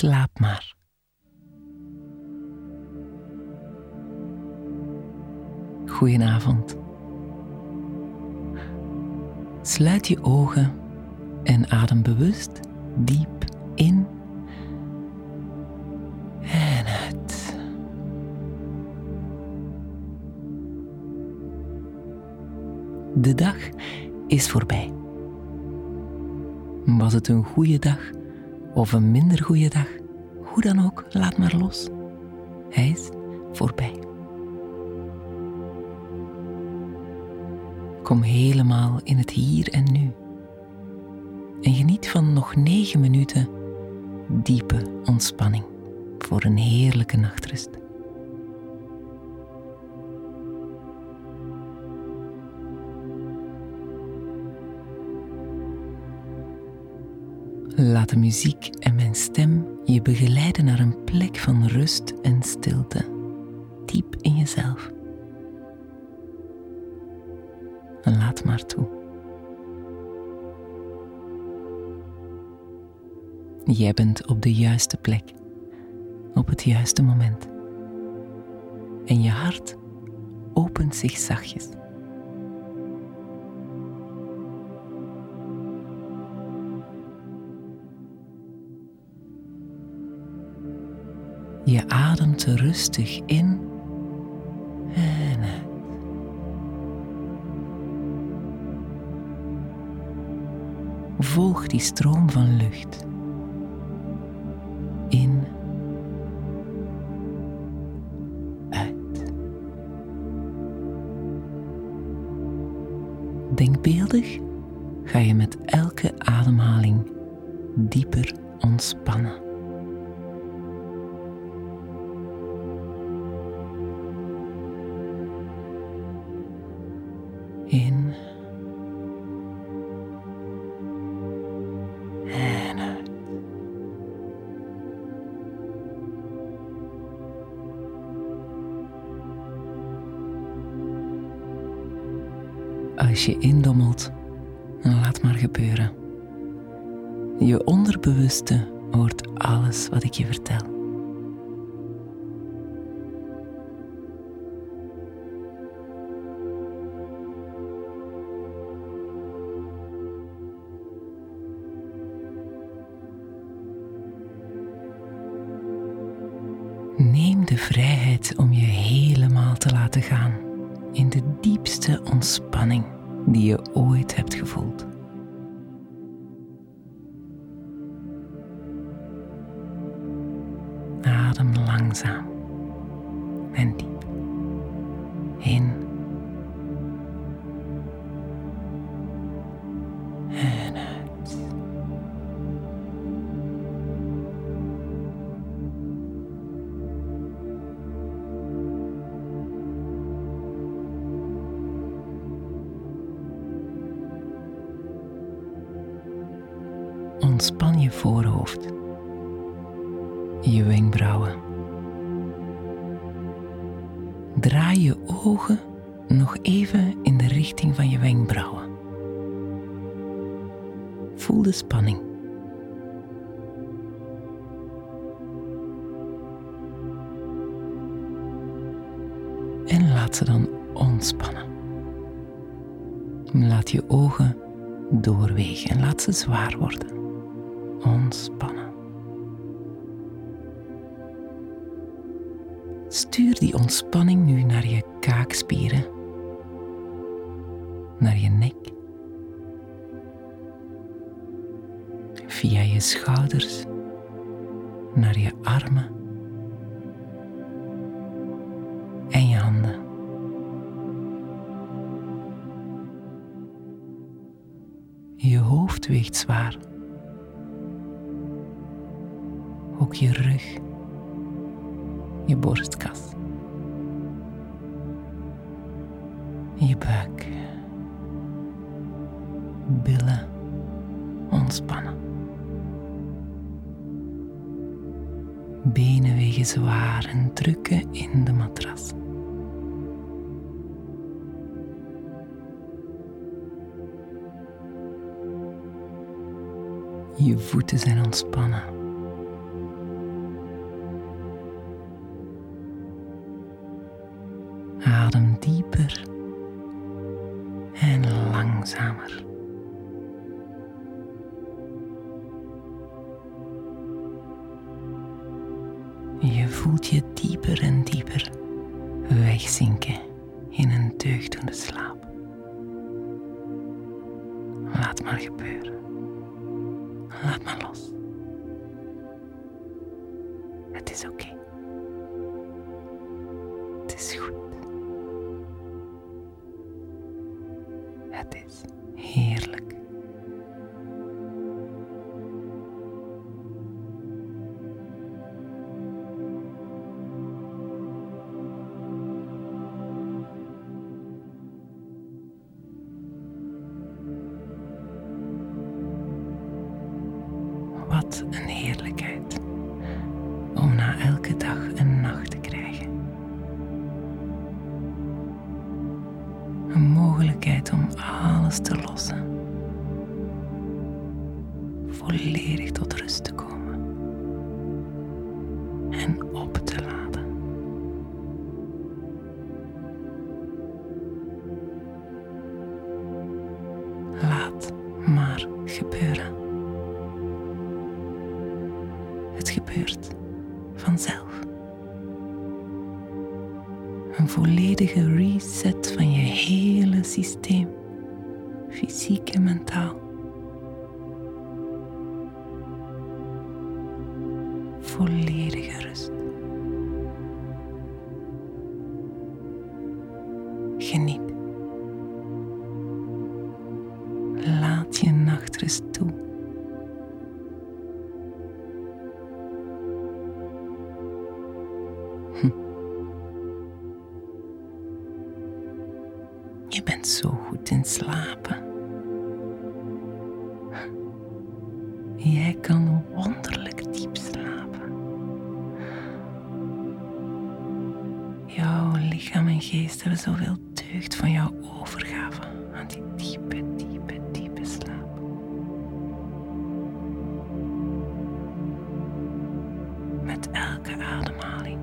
slaap maar. Goedenavond. Sluit je ogen en adem bewust diep in en uit. De dag is voorbij. Was het een goede dag of een minder goede dag? Hoe dan ook, laat maar los. Hij is voorbij. Kom helemaal in het hier en nu. En geniet van nog negen minuten diepe ontspanning voor een heerlijke nachtrust. Laat de muziek en mijn stem je begeleiden naar een plek van rust en stilte, diep in jezelf. Laat maar toe. Jij bent op de juiste plek, op het juiste moment. En je hart opent zich zachtjes. Je ademt rustig in en. Volg die stroom van lucht. In. Uit. Denkbeeldig ga je met elke ademhaling dieper ontspannen. Als je indommelt, laat maar gebeuren. Je onderbewuste hoort alles wat ik je vertel. Neem de vrijheid om je helemaal te laten gaan ontspanning die je ooit hebt gevoeld. Adem langzaam en diep in Ontspan je voorhoofd, je wenkbrauwen. Draai je ogen nog even in de richting van je wenkbrauwen. Voel de spanning. En laat ze dan ontspannen. Laat je ogen doorwegen en laat ze zwaar worden. Ontspannen. Stuur die ontspanning nu naar je kaakspieren, naar je nek, via je schouders, naar je armen en je handen. Je hoofd weegt zwaar. Ook je rug, je borstkas, je buik, billen ontspannen. Benen wegen zwaar en drukken in de matras. Je voeten zijn ontspannen. Langzamer. Je voelt je dieper en dieper wegzinken in een deugdoende slaap. Laat maar gebeuren. Laat maar los. Het is oké. Het is goed. Het is heerlijk. Wat een heerlijkheid gebeurt vanzelf. Een volledige reset van je hele systeem, fysiek en mentaal. Volledige rust. Geniet. Laat je nachtrust toe. Slapen. Jij kan wonderlijk diep slapen. Jouw lichaam en geest hebben zoveel deugd van jouw overgave aan die diepe, diepe, diepe slaap. Met elke ademhaling